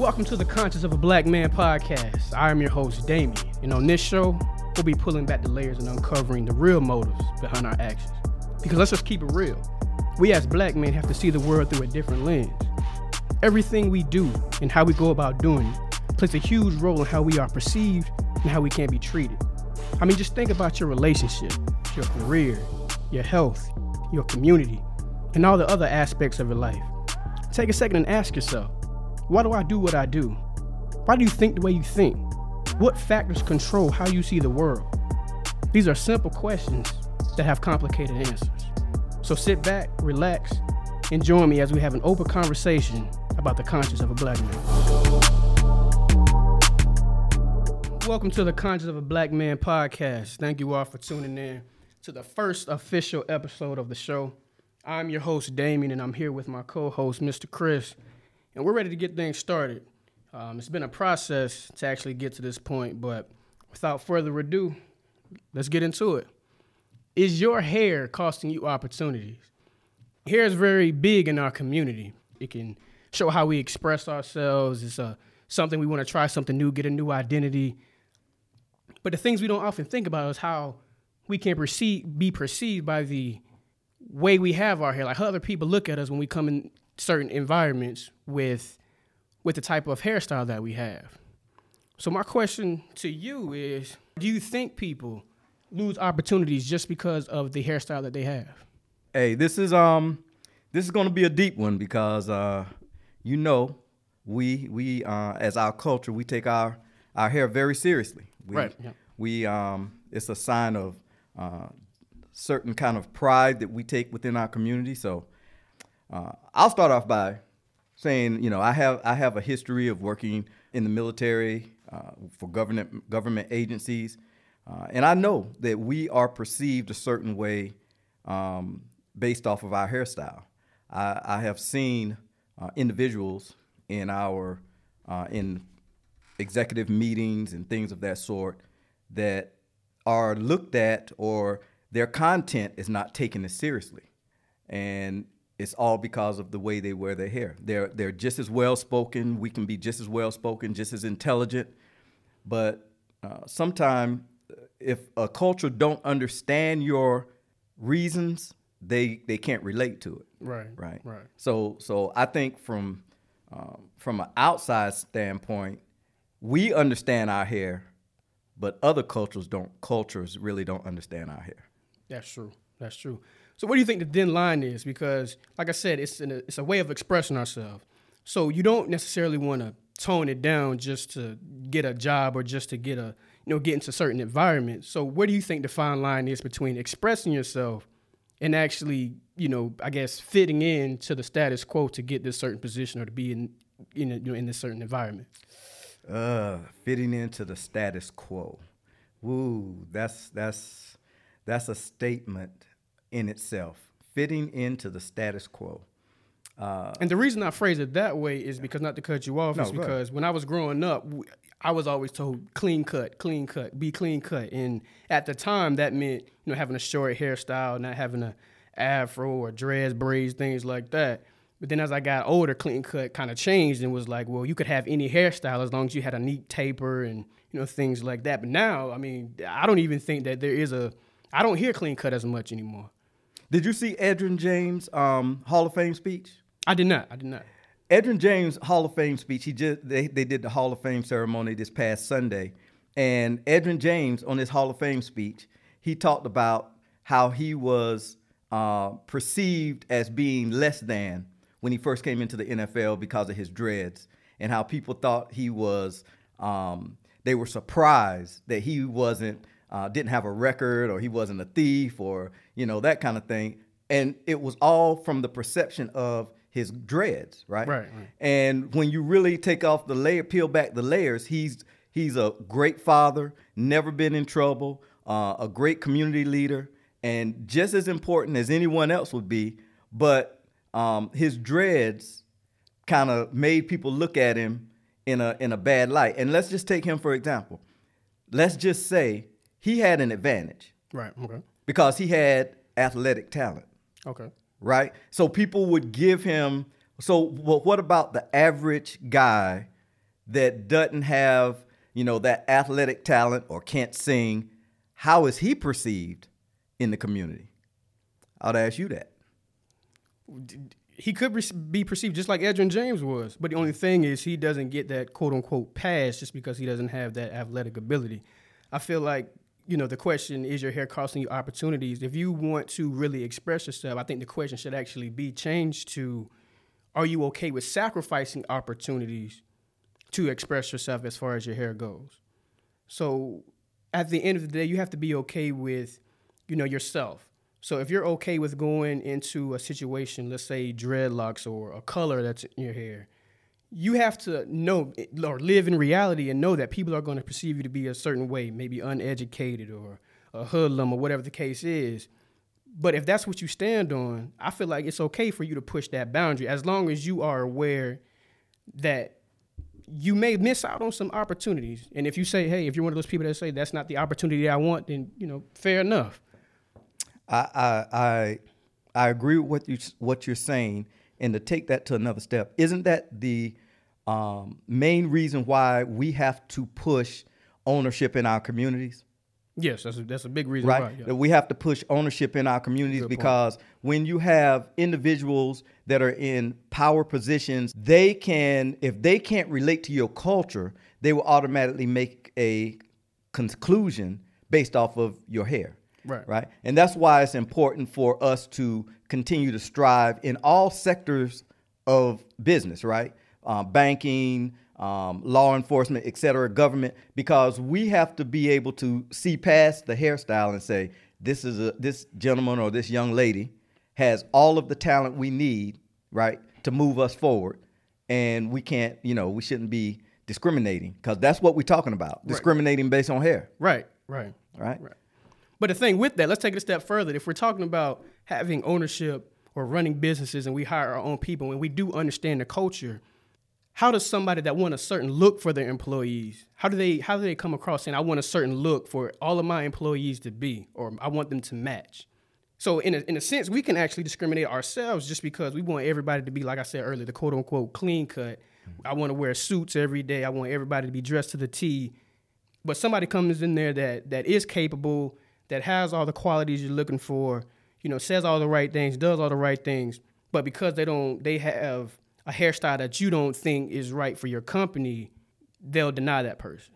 Welcome to the Conscience of a Black Man podcast. I am your host, Damien, and on this show, we'll be pulling back the layers and uncovering the real motives behind our actions. Because let's just keep it real. We as black men have to see the world through a different lens. Everything we do and how we go about doing it plays a huge role in how we are perceived and how we can be treated. I mean, just think about your relationship, your career, your health, your community, and all the other aspects of your life. Take a second and ask yourself why do I do what I do? Why do you think the way you think? What factors control how you see the world? These are simple questions that have complicated answers. So sit back, relax, and join me as we have an open conversation about the conscience of a black man. Welcome to the Conscience of a Black Man podcast. Thank you all for tuning in to the first official episode of the show. I'm your host, Damien, and I'm here with my co host, Mr. Chris and we're ready to get things started. Um, it's been a process to actually get to this point, but without further ado, let's get into it. Is your hair costing you opportunities? Hair is very big in our community. It can show how we express ourselves. It's a, uh, something we want to try something new, get a new identity. But the things we don't often think about is how we can perceive, be perceived by the way we have our hair, like how other people look at us when we come in certain environments with with the type of hairstyle that we have. So my question to you is do you think people lose opportunities just because of the hairstyle that they have? Hey, this is um this is going to be a deep one because uh you know we we uh as our culture we take our our hair very seriously. We, right. Yeah. We um it's a sign of uh certain kind of pride that we take within our community. So uh, I'll start off by saying, you know, I have I have a history of working in the military uh, for government government agencies, uh, and I know that we are perceived a certain way um, based off of our hairstyle. I, I have seen uh, individuals in our uh, in executive meetings and things of that sort that are looked at or their content is not taken as seriously, and it's all because of the way they wear their hair. They're they're just as well spoken. We can be just as well spoken, just as intelligent. But uh, sometimes, if a culture don't understand your reasons, they they can't relate to it. Right. Right. Right. So so I think from um, from an outside standpoint, we understand our hair, but other cultures don't. Cultures really don't understand our hair. That's true. That's true. So what do you think the thin line is? Because, like I said, it's a, it's a way of expressing ourselves. So you don't necessarily want to tone it down just to get a job or just to get a you know get into certain environments. So where do you think the fine line is between expressing yourself and actually you know I guess fitting in to the status quo to get this certain position or to be in in a, you know in this certain environment? Uh, fitting into the status quo. Woo, that's that's that's a statement in itself, fitting into the status quo. Uh, and the reason I phrase it that way is because not to cut you off, no, is because when I was growing up, I was always told clean cut, clean cut, be clean cut, and at the time that meant you know having a short hairstyle, not having a afro or dreads, braids, things like that. But then as I got older, clean cut kind of changed and was like, well, you could have any hairstyle as long as you had a neat taper and you know things like that. But now, I mean, I don't even think that there is a. I don't hear clean cut as much anymore. Did you see Edgerrin James' um, Hall of Fame speech? I did not. I did not. Edgerrin James' Hall of Fame speech. He just they, they did the Hall of Fame ceremony this past Sunday, and Edgerrin James on his Hall of Fame speech, he talked about how he was uh, perceived as being less than when he first came into the NFL because of his dreads, and how people thought he was. Um, they were surprised that he wasn't uh, didn't have a record or he wasn't a thief or you know that kind of thing. And it was all from the perception of his dreads right? Right, right. and when you really take off the layer peel back the layers he's he's a great father never been in trouble uh, a great community leader and just as important as anyone else would be but um, his dreads kind of made people look at him in a in a bad light. And let's just take him for example. Let's just say he had an advantage. Right. Okay. Because he had athletic talent. Okay. Right. So people would give him. So well, what about the average guy that doesn't have, you know, that athletic talent or can't sing, how is he perceived in the community? I'd ask you that. He could be perceived just like Edgerrin James was, but the only thing is he doesn't get that quote unquote pass just because he doesn't have that athletic ability. I feel like you know the question is your hair costing you opportunities. If you want to really express yourself, I think the question should actually be changed to are you okay with sacrificing opportunities to express yourself as far as your hair goes? So at the end of the day, you have to be okay with, you know, yourself. So if you're okay with going into a situation, let's say dreadlocks or a color that's in your hair, you have to know or live in reality and know that people are going to perceive you to be a certain way, maybe uneducated or a hoodlum or whatever the case is. But if that's what you stand on, I feel like it's okay for you to push that boundary as long as you are aware that you may miss out on some opportunities. And if you say, hey, if you're one of those people that say that's not the opportunity I want, then you know, fair enough. I I I, I agree with what you what you're saying, and to take that to another step, isn't that the um, main reason why we have to push ownership in our communities? Yes, that's a, that's a big reason right? why. Yeah. We have to push ownership in our communities Good because point. when you have individuals that are in power positions, they can, if they can't relate to your culture, they will automatically make a conclusion based off of your hair. Right. Right. And that's why it's important for us to continue to strive in all sectors of business, right? Uh, banking, um, law enforcement, et cetera, government, because we have to be able to see past the hairstyle and say, this is a this gentleman or this young lady has all of the talent we need, right, to move us forward. And we can't, you know, we shouldn't be discriminating because that's what we're talking about. Right. Discriminating based on hair. Right, right. Right. Right. But the thing with that, let's take it a step further. If we're talking about having ownership or running businesses and we hire our own people and we do understand the culture, how does somebody that want a certain look for their employees how do they how do they come across saying i want a certain look for all of my employees to be or i want them to match so in a, in a sense we can actually discriminate ourselves just because we want everybody to be like i said earlier the quote unquote clean cut. Mm-hmm. I want to wear suits every day. I want everybody to be dressed to the t. But somebody comes in there that that is capable that has all the qualities you're looking for you know says all the right things does all the right things but because they don't they have a hairstyle that you don't think is right for your company, they'll deny that person.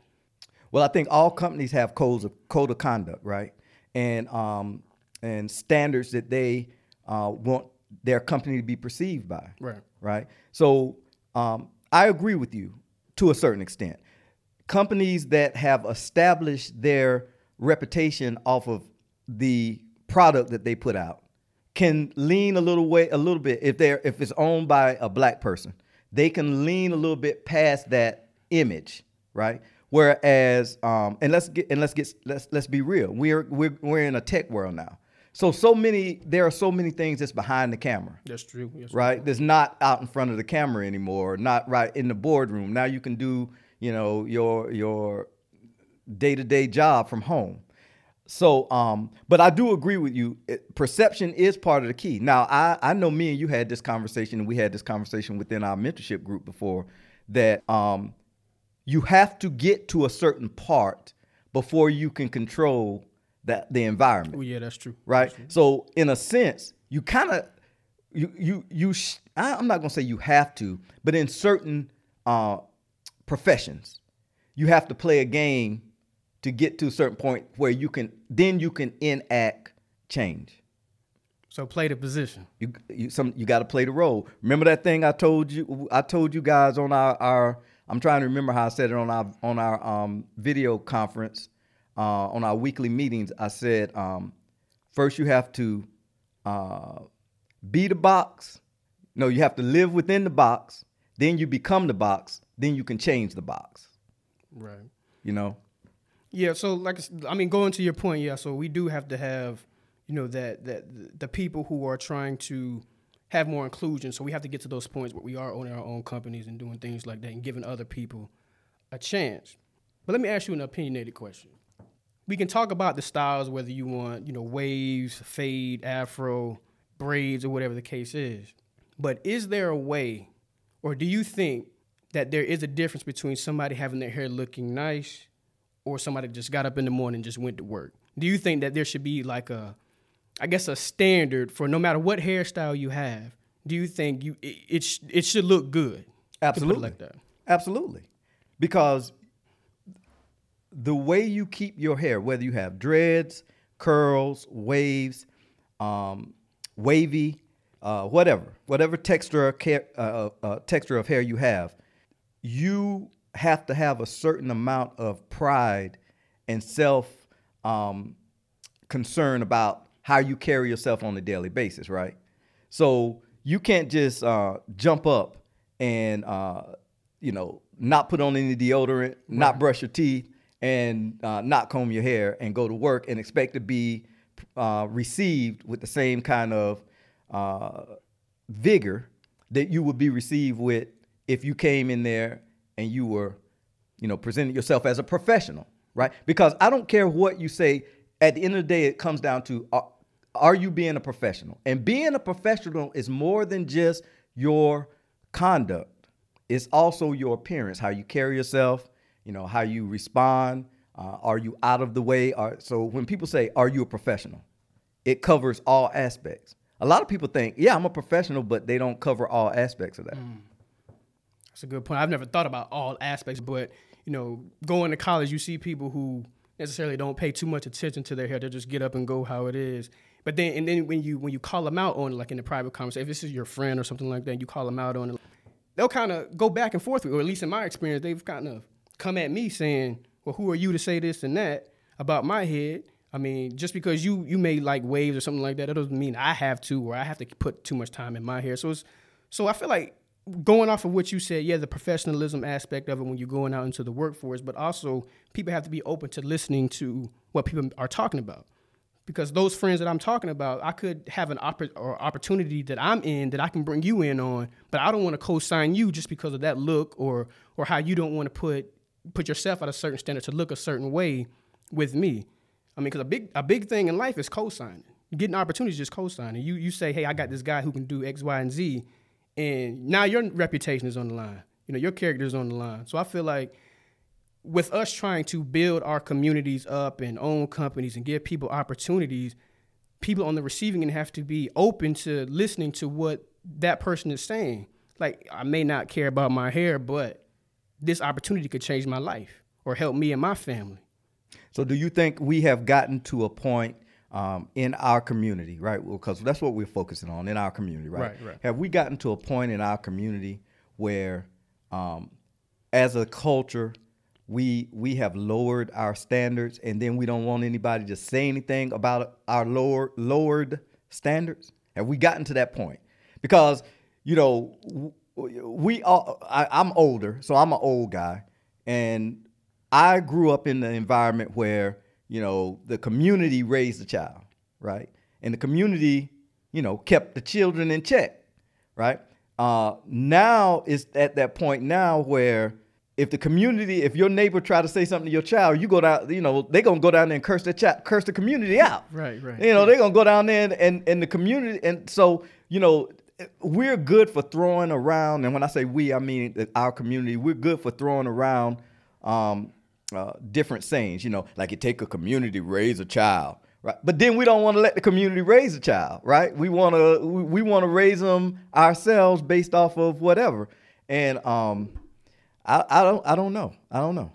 Well, I think all companies have codes of code of conduct, right? And um, and standards that they uh, want their company to be perceived by. Right. Right. So um, I agree with you to a certain extent. Companies that have established their reputation off of the product that they put out can lean a little way a little bit if they're if it's owned by a black person they can lean a little bit past that image right? Whereas um and let's get and let's get let's let's be real. We're we're, we're in a tech world now. So so many there are so many things that's behind the camera. That's true that's right? True. that's not out in front of the camera anymore not right in the boardroom. Now you can do you know your your day-to-day job from home so, um, but I do agree with you. It, perception is part of the key. Now, I, I know me and you had this conversation, and we had this conversation within our mentorship group before that um, you have to get to a certain part before you can control that the environment. Oh, yeah, that's true. Right. That's true. So, in a sense, you kind of you you you. Sh- I, I'm not gonna say you have to, but in certain uh, professions, you have to play a game to get to a certain point where you can then you can enact change. So play the position. You you some you got to play the role. Remember that thing I told you I told you guys on our our I'm trying to remember how I said it on our on our um, video conference uh, on our weekly meetings. I said um, first you have to uh, be the box. No, you have to live within the box. Then you become the box. Then you can change the box. Right. You know. Yeah, so like I mean, going to your point, yeah. So we do have to have, you know, that that the people who are trying to have more inclusion. So we have to get to those points where we are owning our own companies and doing things like that and giving other people a chance. But let me ask you an opinionated question. We can talk about the styles, whether you want, you know, waves, fade, afro, braids, or whatever the case is. But is there a way, or do you think that there is a difference between somebody having their hair looking nice or somebody just got up in the morning and just went to work. Do you think that there should be like a, I guess a standard for no matter what hairstyle you have? Do you think you it it, sh- it should look good? to put it Absolutely. like that. Absolutely. Because the way you keep your hair, whether you have dreads, curls, waves, um, wavy, uh, whatever, whatever texture of, care, uh, uh, texture of hair you have, you have to have a certain amount of pride and self um, concern about how you carry yourself on a daily basis, right? So you can't just uh, jump up and uh, you know not put on any deodorant, not brush your teeth, and uh, not comb your hair and go to work and expect to be uh, received with the same kind of uh, vigor that you would be received with if you came in there and you were, you know, presenting yourself as a professional, right? Because I don't care what you say. At the end of the day, it comes down to are, are you being a professional? And being a professional is more than just your conduct. It's also your appearance, how you carry yourself, you know, how you respond. Uh, are you out of the way? Are, so when people say, "Are you a professional?" it covers all aspects. A lot of people think, "Yeah, I'm a professional," but they don't cover all aspects of that. That's a good point. I've never thought about all aspects, but you know, going to college, you see people who necessarily don't pay too much attention to their hair. They just get up and go how it is. But then, and then when you when you call them out on it, like in a private conversation, if this is your friend or something like that, you call them out on it, they'll kind of go back and forth with, or at least in my experience, they've kind of come at me saying, "Well, who are you to say this and that about my head?" I mean, just because you you may like waves or something like that, that doesn't mean I have to or I have to put too much time in my hair. So it's so I feel like going off of what you said, yeah, the professionalism aspect of it when you're going out into the workforce, but also people have to be open to listening to what people are talking about. Because those friends that I'm talking about, I could have an oppor- or opportunity that I'm in that I can bring you in on, but I don't want to co-sign you just because of that look or or how you don't want to put put yourself at a certain standard to look a certain way with me. I mean, because a big a big thing in life is co-signing. You get an just co-sign, and you you say, hey, I got this guy who can do X, Y, and Z, and now your reputation is on the line. You know, your character is on the line. So I feel like with us trying to build our communities up and own companies and give people opportunities, people on the receiving end have to be open to listening to what that person is saying. Like, I may not care about my hair, but this opportunity could change my life or help me and my family. So, do you think we have gotten to a point um, in our community, right? Because that's what we're focusing on in our community, right? Right, right. Have we gotten to a point in our community where, um, as a culture, we we have lowered our standards, and then we don't want anybody to say anything about our lower lowered standards? Have we gotten to that point? Because you know, we all. I, I'm older, so I'm an old guy, and I grew up in the environment where you know the community raised the child, right, and the community, you know, kept the children in check, right. Uh, now it's at that point now where if the community, if your neighbor try to say something to your child, you go down, you know, they're gonna go down there and curse the child, curse the community out. Right, right. You know, they're gonna go down there and, and, and the community, and so you know, we're good for throwing around, and when I say we, I mean our community. We're good for throwing around um, uh, different sayings. You know, like it take a community raise a child, right? But then we don't want to let the community raise a child, right? We want to we, want to raise them ourselves based off of whatever, and um, I, I don't I don't know I don't know.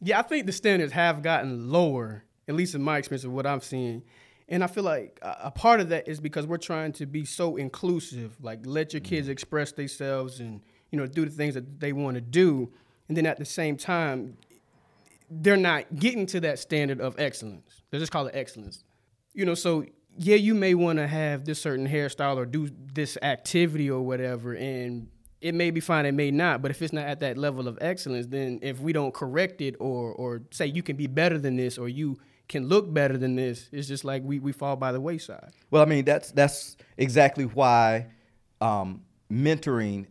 Yeah, I think the standards have gotten lower, at least in my experience of what I'm seeing. And I feel like a a part of that is because we're trying to be so inclusive, like let your kids express themselves and you know do the things that they want to do, and then at the same time, they're not getting to that standard of excellence. They just call it excellence. You know, so yeah, you may want to have this certain hairstyle or do this activity or whatever, and it may be fine, it may not. But if it's not at that level of excellence, then if we don't correct it or or say you can be better than this or you can look better than this, it's just like we, we fall by the wayside. Well, I mean that's that's exactly why um, mentoring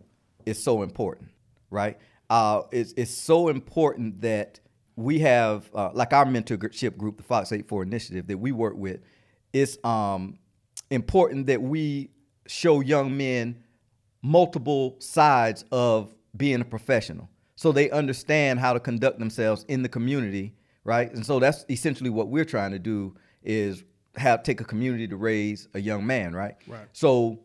is so important, right? Uh, it's it's so important that we have uh, like our mentorship group, the Fox 84 Initiative that we work with. It's um, important that we show young men multiple sides of being a professional. So they understand how to conduct themselves in the community, right? And so that's essentially what we're trying to do is have take a community to raise a young man, right? Right. So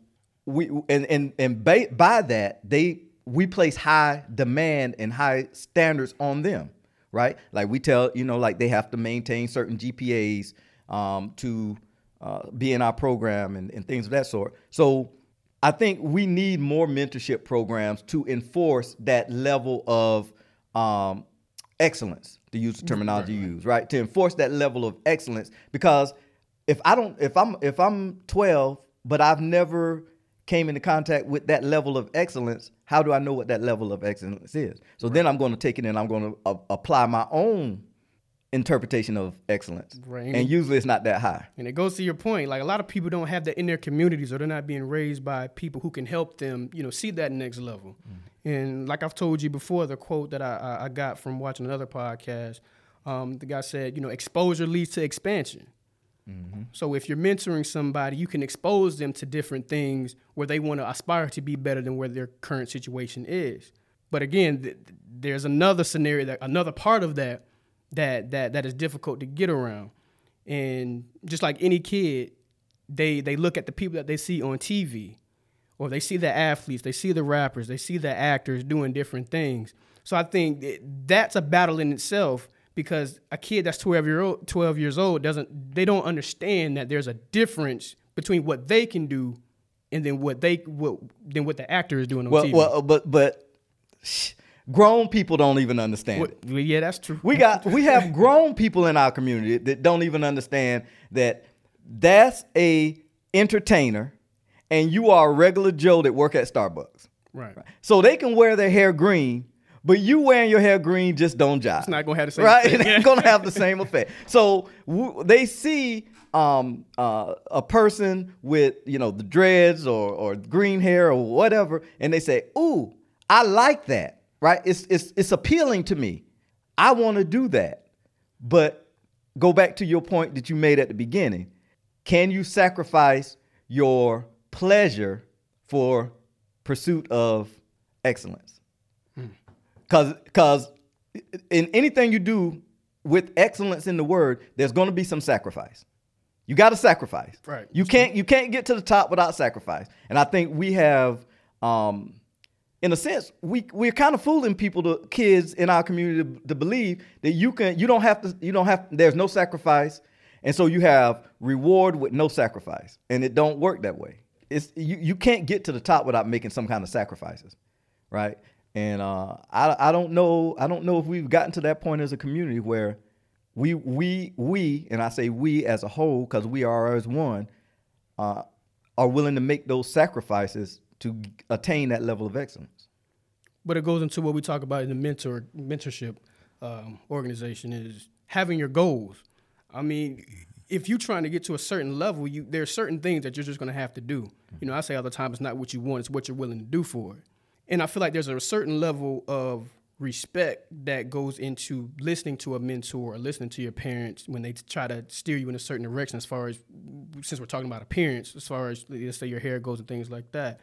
we and and and by, by that they we place high demand and high standards on them, right? Like we tell you know like they have to maintain certain GPAs um, to uh, be in our program and, and things of that sort. So I think we need more mentorship programs to enforce that level of um, excellence, to use the terminology right, right. used, right? To enforce that level of excellence, because if I don't, if I'm if I'm 12, but I've never came into contact with that level of excellence, how do I know what that level of excellence is? So right. then I'm going to take it and I'm going to uh, apply my own interpretation of excellence. Right. And usually it's not that high. And it goes to your point. Like a lot of people don't have that in their communities or they're not being raised by people who can help them, you know, see that next level. Mm-hmm. And like I've told you before, the quote that I, I got from watching another podcast, um, the guy said, you know, exposure leads to expansion. Mm-hmm. So if you're mentoring somebody, you can expose them to different things where they want to aspire to be better than where their current situation is. But again, th- there's another scenario that another part of that that that that is difficult to get around. And just like any kid, they they look at the people that they see on TV, or they see the athletes, they see the rappers, they see the actors doing different things. So I think that's a battle in itself because a kid that's 12 year old 12 years old doesn't they don't understand that there's a difference between what they can do and then what they what then what the actor is doing on well, TV. Well, uh, but but grown people don't even understand well. Yeah, that's true. We got we have grown people in our community that don't even understand that that's a entertainer and you are a regular Joe that work at Starbucks. Right. right. So they can wear their hair green, but you wearing your hair green just don't jive. It's not gonna have the same right. Effect. ain't gonna have the same effect. So w- they see um, uh, a person with you know the dreads or or green hair or whatever, and they say, "Ooh, I like that." right? It's it's it's appealing to me. I want to do that. But go back to your point that you made at the beginning. Can you sacrifice your pleasure for pursuit of excellence? Because hmm. because in anything you do with excellence in the word, there's going to be some sacrifice. You got to sacrifice. Right. You can't you can't get to the top without sacrifice. And I think we have um, in a sense, we we're kind of fooling people, to kids in our community, to, to, believe that you can, you don't have to, you don't have, there's no sacrifice, and so you have reward with no sacrifice, and it don't work that way. It's you, you can't get to the top without making some kind of sacrifices, right? And uh, I I don't know I don't know if we've gotten to that point as a community where we we we and I say we as a whole because we are as one uh, are willing to make those sacrifices to attain that level of excellence. But it goes into what we talk about in the mentor mentorship um, organization is having your goals. I mean, if you're trying to get to a certain level, you there are certain things that you're just going to have to do. You know, I say all the time, it's not what you want; it's what you're willing to do for it. And I feel like there's a certain level of respect that goes into listening to a mentor or listening to your parents when they try to steer you in a certain direction. As far as since we're talking about appearance, as far as let's say your hair goes and things like that.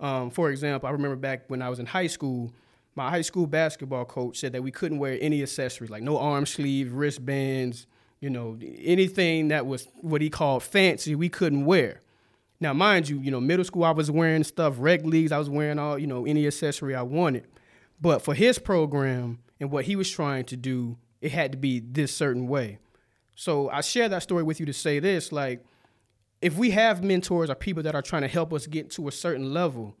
Um, for example, I remember back when I was in high school, my high school basketball coach said that we couldn't wear any accessories, like no arm sleeve, wristbands, you know, anything that was what he called fancy, we couldn't wear. Now, mind you, you know, middle school I was wearing stuff, rec leagues, I was wearing all, you know, any accessory I wanted. But for his program and what he was trying to do, it had to be this certain way. So I share that story with you to say this, like if we have mentors or people that are trying to help us get to a certain level,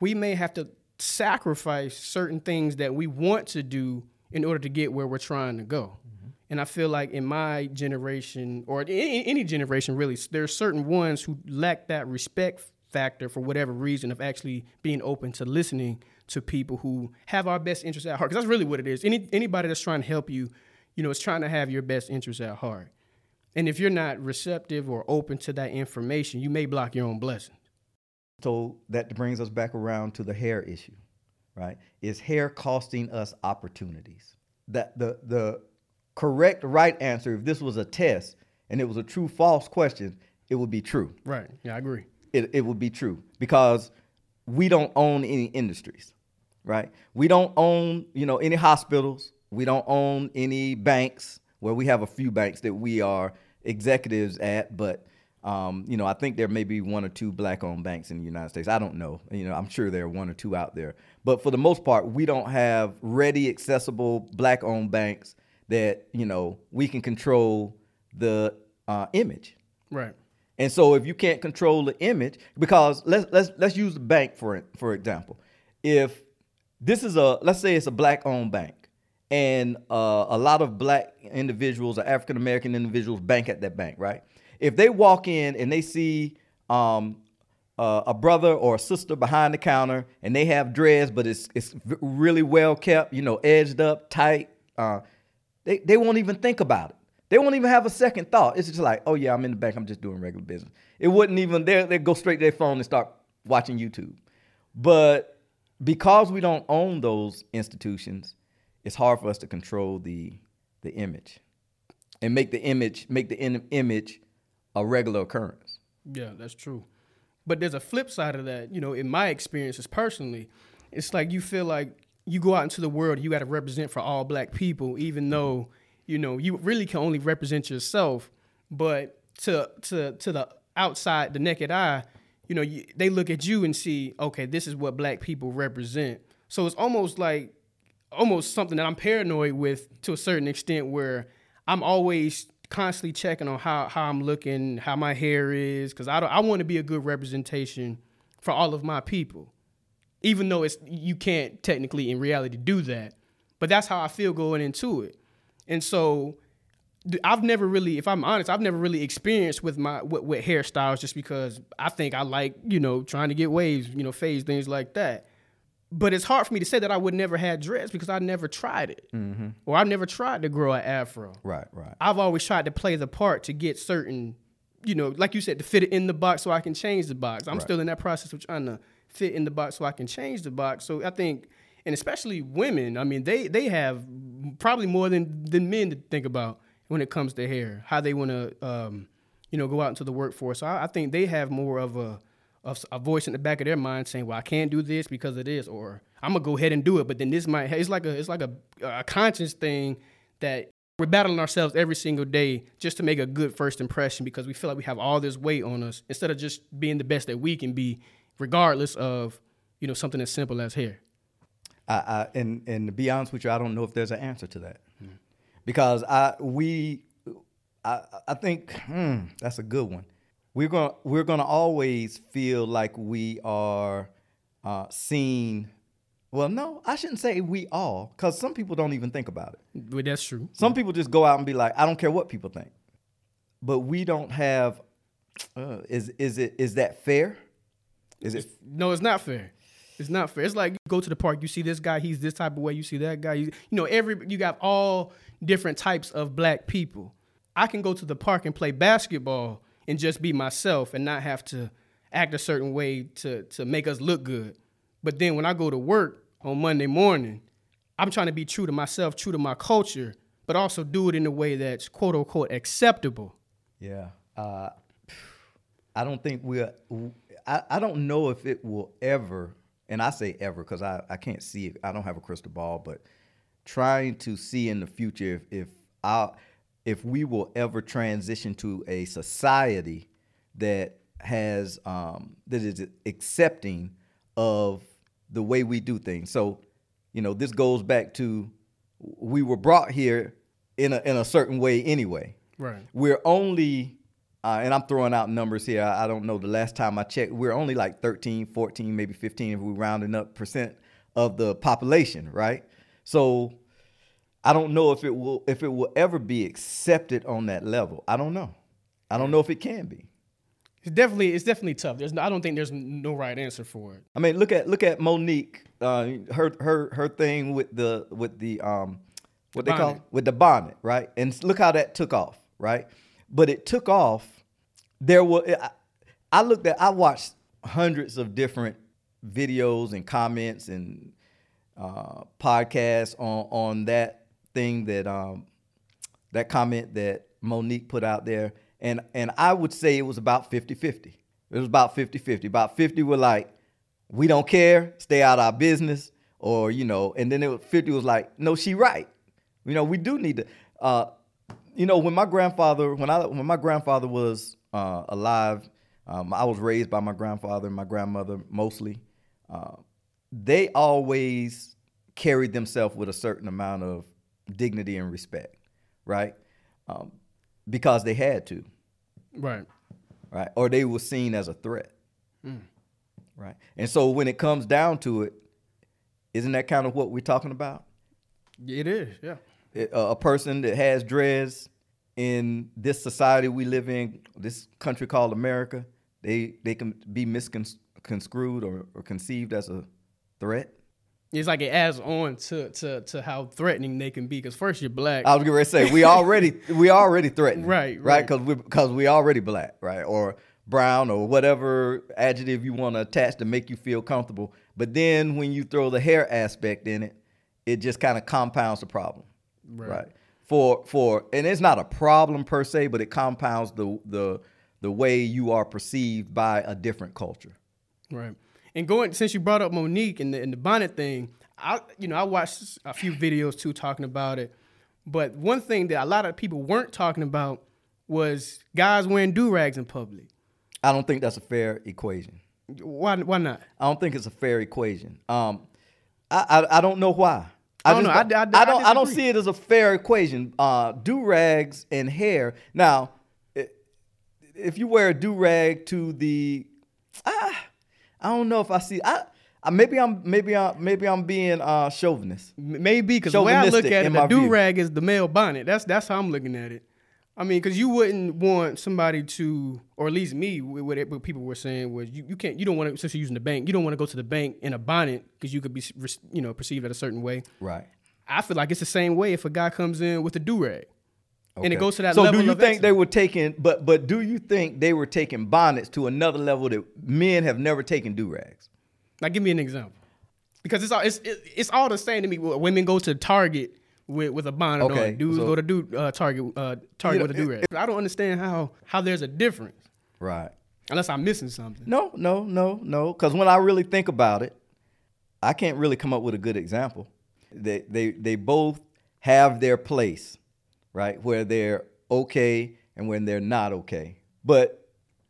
we may have to sacrifice certain things that we want to do in order to get where we're trying to go. Mm-hmm. And I feel like in my generation, or any, any generation really, there are certain ones who lack that respect factor for whatever reason of actually being open to listening to people who have our best interests at heart. Because that's really what it is. Any anybody that's trying to help you, you know, is trying to have your best interests at heart. And if you're not receptive or open to that information, you may block your own blessings. So that brings us back around to the hair issue, right? Is hair costing us opportunities? That the the correct right answer, if this was a test and it was a true false question, it would be true. Right. Yeah, I agree. It it would be true because we don't own any industries. right? We don't own, you know, any hospitals. We don't own any banks. Well, we have a few banks that we are executives at, but um, you know, I think there may be one or two black-owned banks in the United States. I don't know. You know, I'm sure there are one or two out there, but for the most part, we don't have ready, accessible black-owned banks that you know we can control the uh, image. Right. And so if you can't control the image, because let's let's let's use the bank for for example. If this is a let's say it's a black owned bank, and uh, a lot of black individuals or African American individuals bank at that bank, right? If they walk in and they see um, uh, a brother or a sister behind the counter and they have dreads, but it's it's really well kept, you know, edged up, tight, uh, they they won't even think about it. They won't even have a second thought. It's just like, oh yeah, I'm in the bank. I'm just doing regular business. It wouldn't even. They they go straight to their phone and start watching YouTube. But because we don't own those institutions, it's hard for us to control the the image and make the image make the in, image a regular occurrence. Yeah, that's true. But there's a flip side of that. You know, in my experiences personally, it's like you feel like you go out into the world, you got to represent for all black people, even mm-hmm. though you know you really can only represent yourself. But to to to the outside, the naked eye, you know, you, they look at you and see, okay, this is what black people represent. So it's almost like almost something that I'm paranoid with to a certain extent, where I'm always constantly checking on how how I'm looking, how my hair is, because I don't, I want to be a good representation for all of my people, even though it's you can't technically in reality do that, but that's how I feel going into it. And so I've never really, if I'm honest, I've never really experienced with my with, with, hairstyles just because I think I like, you know, trying to get waves, you know, fades, things like that. But it's hard for me to say that I would never had dreads because I never tried it, mm-hmm. or I've never tried to grow an afro. Right, right. I've always tried to play the part to get certain, you know, like you said, to fit it in the box so I can change the box. I'm right. still in that process of trying to fit in the box so I can change the box. So I think and especially women. I mean, they they have probably more than than men to think about when it comes to hair, how they want to, um, you know, go out into the workforce. So I, I think they have more of a, of a voice in the back of their mind saying, "Well, I can't do this because of this," or "I'm gonna go ahead and do it." But then this might it's like a it's like a, a conscious thing that we're battling ourselves every single day just to make a good first impression because we feel like we have all this weight on us instead of just being the best that we can be, regardless of you know something as simple as hair. I, I, and and to be honest with you, I don't know if there's an answer to that mm. because I we I I think hmm, that's a good one. We're gonna we're gonna always feel like we are uh, seen. Well, no, I shouldn't say we all, because some people don't even think about it. Well, that's true. Some yeah. people just go out and be like, I don't care what people think. But we don't have. Uh, is is it is that fair? Is it? No, it's not fair. It's not fair. It's like you go to the park, you see this guy, he's this type of way. You see that guy, you, you know, every you got all different types of black people. I can go to the park and play basketball and just be myself and not have to act a certain way to to make us look good. But then when I go to work on Monday morning, I'm trying to be true to myself, true to my culture, but also do it in a way that's quote unquote acceptable. Yeah. Uh, I don't think we're. I, I don't know if it will ever and I say ever because I, I can't see it. I don't have a crystal ball, but trying to see in the future if if I if we will ever transition to a society that has um, that is accepting of the way we do things. So, you know, this goes back to we were brought here in a in a certain way anyway. Right. We're only uh, and I'm throwing out numbers here. I, I, don't know. The last time I checked, we're only like 13, 14, maybe 15 if we're rounding up percent of the population, right? So I don't know if it will if it will ever be accepted on that level. I don't know. I don't know if it can be. It's definitely it's definitely tough. There's no, I don't think there's no right answer for it. I mean, look at look at Monique, uh, her her her thing with the with the um what the they bonnet. call it? with the bonnet, right? And look how that took off, right? But it took off. There were I looked at I watched hundreds of different videos and comments and uh, podcasts on on that thing that um, that comment that Monique put out there and and I would say it was about 50-50. It was about 50-50. About 50 were like we don't care, stay out of our business. or you know, and then it was, 50 was like, no, she right. You know, we do need to. Uh, you know, when my grandfather, when I when my grandfather was uh, alive, um, I was raised by my grandfather and my grandmother mostly. Uh, they always carried themselves with a certain amount of dignity and respect, right? Um, because they had to, Right. right? Or they were seen as a threat, right? And so when it comes down to it, isn't that kind of what we're talking about? It is. Yeah. A person that has dreads in this society we live in, this country called America, they they can be misconstrued or, or conceived as a threat. It's like it adds on to to to how threatening they can be. Because first you're black. I was to say we already we already threatened, Right, Right, right. because we because we already black, right, or brown or whatever adjective you want to attach to make you feel comfortable. But then when you throw the hair aspect in it, it just kind of compounds the problem, Right. right. For for and it's not a problem per se, but it compounds the the the way you are perceived by a different culture. Right. And going since you brought up Monique and the and the bonnet thing, I you know I watched a few videos too talking about it. But one thing that a lot of people weren't talking about was guys wearing do rags in public. I don't think that's a fair equation. Why why not? I don't think it's a fair equation. Um, I, I I don't know why. I don't know. I- I- I, I don't. I don't see it as a fair equation. Uh, do rags and hair. Now, if you wear a do rag to the, ah, I don't know if I see. I, I maybe I'm maybe I'm maybe I'm being uh, chauvinist. Maybe because the way I look at it, the do rag is the male bonnet. That's that's how I'm looking at it. I mean, because you wouldn't want somebody to, or at least me, wh- what, it- what people were saying was you, you can't, you don't want to, since you're using the bank, you don't want to go to the bank in a bonnet because you could be, you know, perceived at a certain way. Right. I feel like it's the same way if a guy comes in with a do rag, and it goes to that so level do you of think they were taking? But but do you think they were taking bonnets to another level that men have never taken do rags? Like, give me an example, because it's all it's it, it's all the same to me. Women go to Target with, with a bonnet Okay, on. Dudes so- go to do uh, Target uh, Target You with know, a do rag. I don't understand how how there's a difference Right. unless I'm missing something. No, no, no, no. Because when I really think about it, I can't really come up with a good example. They they they both have their place, right? Where they're okay and when they're not okay. But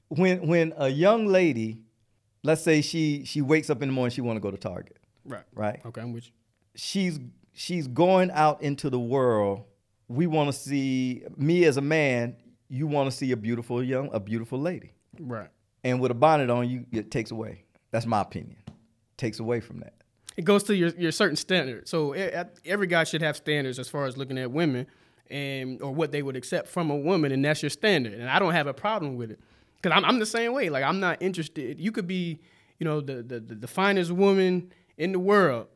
when when a young lady, let's say she she wakes up in the morning, she want to go to Target, Right. right? Okay, I'm with you. she's she's going out into the world. We want to see me as a man. You want to see a beautiful young, a beautiful lady, Right. and with a bonnet on, you it takes away. That's my opinion. Takes away from that. It goes to your, your certain standard. So every guy should have standards as far as looking at women and or what they would accept from a woman, and that's your standard. And I don't have a problem with it because I'm, I'm the same way. Like I'm not interested. You could be, you know, the the the finest woman in the world,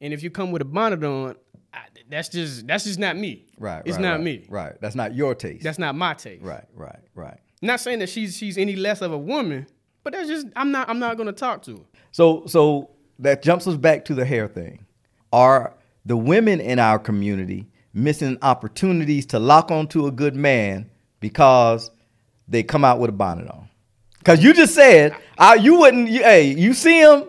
and if you come with a bonnet on, I, that's just that's just not me. Right. It's right, not right, me. Right. That's not your taste. That's not my taste. right. Right. Right. Not saying that she's she's any less of a woman, but that's just I'm not I'm not gonna talk to her. So so that jumps us back to the hair thing. Are the women in our community missing opportunities to lock onto a good man because they come out with a bonnet on? Because you just said uh, you wouldn't. You, hey, you see him,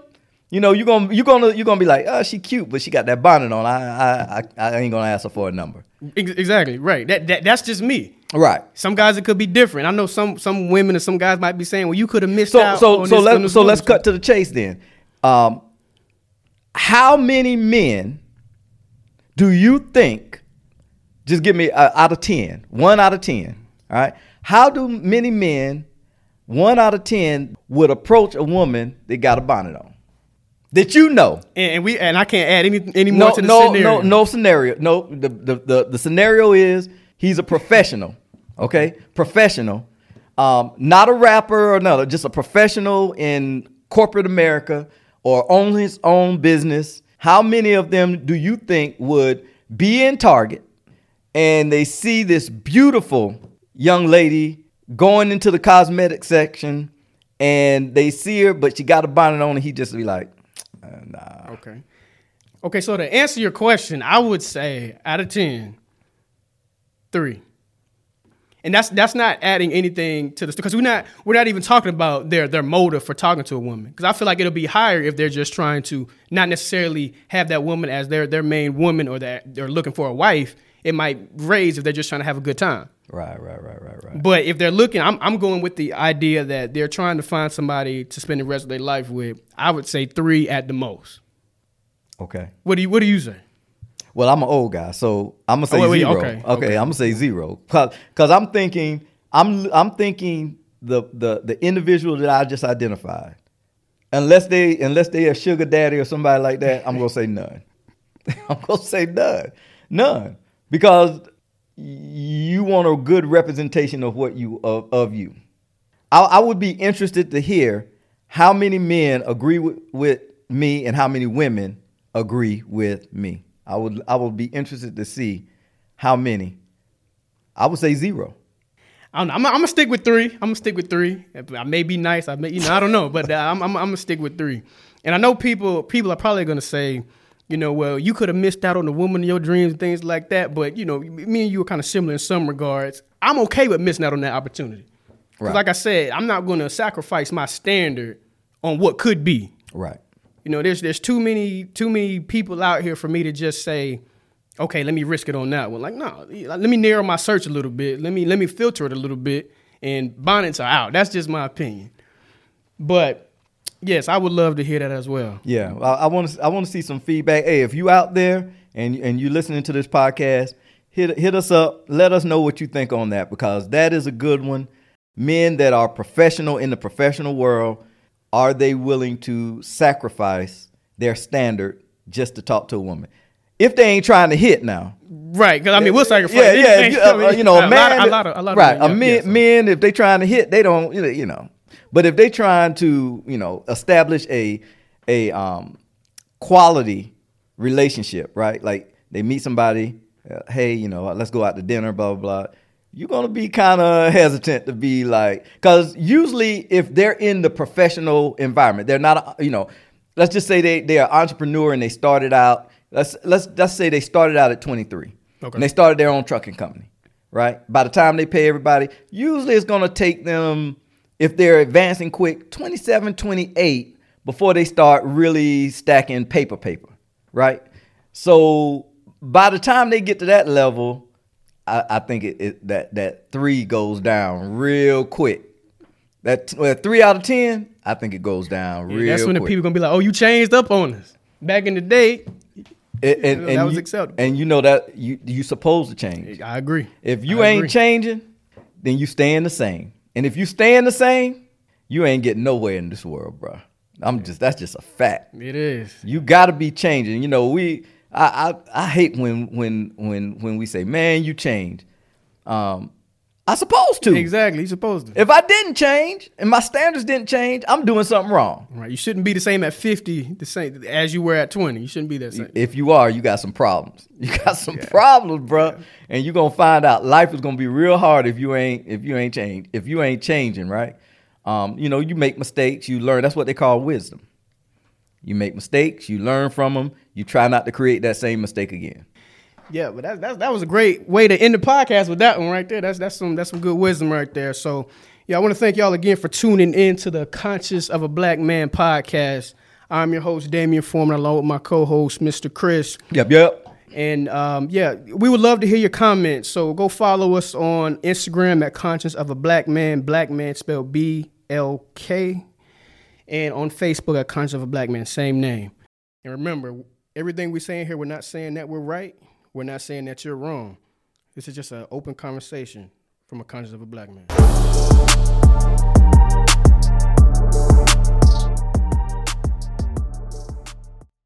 you know you gonna you gonna you gonna be like, oh, she cute, but she got that bonnet on. I I I, I ain't gonna ask her for a number. Exactly right. That, that that's just me. Right. Some guys it could be different. I know some some women and some guys might be saying, "Well, you could have missed So out." so on so this- let's so let's woman." cut to the chase then. Um, how many men do you think? Just give me uh, out of ten, one out of ten. All right. How do many men, one out of ten, would approach a woman that got a bonnet on? That you know. And, and we and I can't add any any more No, to the no, scenario. no, no scenario. No, the, the the the scenario is he's a professional. Okay, professional, um, not a rapper or another, just a professional in corporate America or own his own business. How many of them do you think would be in Target and they see this beautiful young lady going into the cosmetic section and they see her, but she got a bonnet on, and he just be like, nah. Okay. Okay, so to answer your question, I would say out of 10, three. And that's that's not adding anything to this because we're not we're not even talking about their their motive for talking to a woman because I feel like it'll be higher if they're just trying to not necessarily have that woman as their their main woman or that they're looking for a wife. It might raise if they're just trying to have a good time. Right, right, right, right, right. But if they're looking, I'm I'm going with the idea that they're trying to find somebody to spend the rest of their life with. I would say three at the most. Okay. What do you What do you say? Well, I'm an old guy, so I'm gonna say Oh, wait, wait, zero. okay, okay, okay. I'm gonna say zero because I'm thinking I'm I'm thinking the the the individual that I just identified, unless they unless they a sugar daddy or somebody like that, I'm gonna say none. I'm gonna say none, none, because you want a good representation of what you of, of you. I, I would be interested to hear how many men agree with, with me and how many women agree with me. I would I would be interested to see how many. I would say zero. I don't know. I'm, I'm gonna stick with three. I'm gonna stick with three. I may be nice. I may, you know, I don't know, but uh, I'm, I'm, I'm gonna stick with three. And I know people people are probably gonna say, you know, well, you could have missed out on the woman of your dreams and things like that. But you know, me and you are kind of similar in some regards. I'm okay with missing out on that opportunity. 'Cause Right. like I said, I'm not gonna sacrifice my standard on what could be. Right. You know, there's there's too many too many people out here for me to just say, okay, let me risk it on that one. Like, no, let me narrow my search a little bit. Let me let me filter it a little bit. And bonnets are out. That's just my opinion. But yes, I would love to hear that as well. Yeah, I want to I want to see some feedback. Hey, if you out there and and you listening to this podcast, hit hit us up. Let us know what you think on that because that is a good one. Men that are professional in the professional world, are they willing to sacrifice their standard just to talk to a woman? If they ain't trying to hit now, Right, because I mean, we'll sacrifice. yeah, yeah. you, uh, you know, a a man, lot, a lot of, a lot right? of a men, men, yeah, men, if they trying to hit, they don't, you know. But if they're trying to, you know, establish a a um quality relationship, right? Like they meet somebody, uh, hey, you know, let's go out to dinner, blah blah blah. You're gonna be kind of hesitant to be like, because usually if they're in the professional environment, they're not, you know, let's just say they they're an entrepreneur and they started out. Let's let's let's say they started out at 23. Okay. And they started their own trucking company, right? By the time they pay everybody, usually it's going to take them, if they're advancing quick, 27, 28 before they start really stacking paper paper, right? So by the time they get to that level, I, I think it, it that that three goes down real quick. That well, three out of ten, I think it goes down Yeah, real that's when the quick. people gonna be like, "Oh, you changed up on us." Back in the day, and, and, that and was you, acceptable. And you know that you you supposed to change. I agree. If you I ain't agree. changing, then you staying the same. And if you staying the same, you ain't getting nowhere in this world, bro. I'm just that's just a fact. it is. You gotta be changing. You know, we I I, I hate when when when when we say, man, you change. Um, I supposed to. Exactly. You're supposed to. If I didn't change and my standards didn't change, I'm doing something wrong. Right. You shouldn't be the same at 50, the same as you were at 20. You shouldn't be that same. If you are, you got some problems. You got some problems, bro. And you're gonna find out life is gonna be real hard if you ain't if you ain't change if you ain't changing, right? Um, you know, you make mistakes, you learn. That's what they call wisdom. You make mistakes, you learn from them. You try not to create that same mistake again. Yeah, but that, that that was a great way to end the podcast with that one right there. That's that's some that's some good wisdom right there. So yeah, I want to thank y'all again for tuning in to the Conscious of a Black Man podcast. I'm your host Damian Foreman, along with my co-host Mr. Chris. Yep, yep. And um, yeah, we would love to hear your comments. So go follow us on Instagram at Conscience of a Black Man, Black Man spelled B L K, and on Facebook at Conscience of a Black Man, same name. And remember, everything we're saying here, we're not saying that we're right. We're not saying that you're wrong. This is just an open conversation from a conscience of a black man.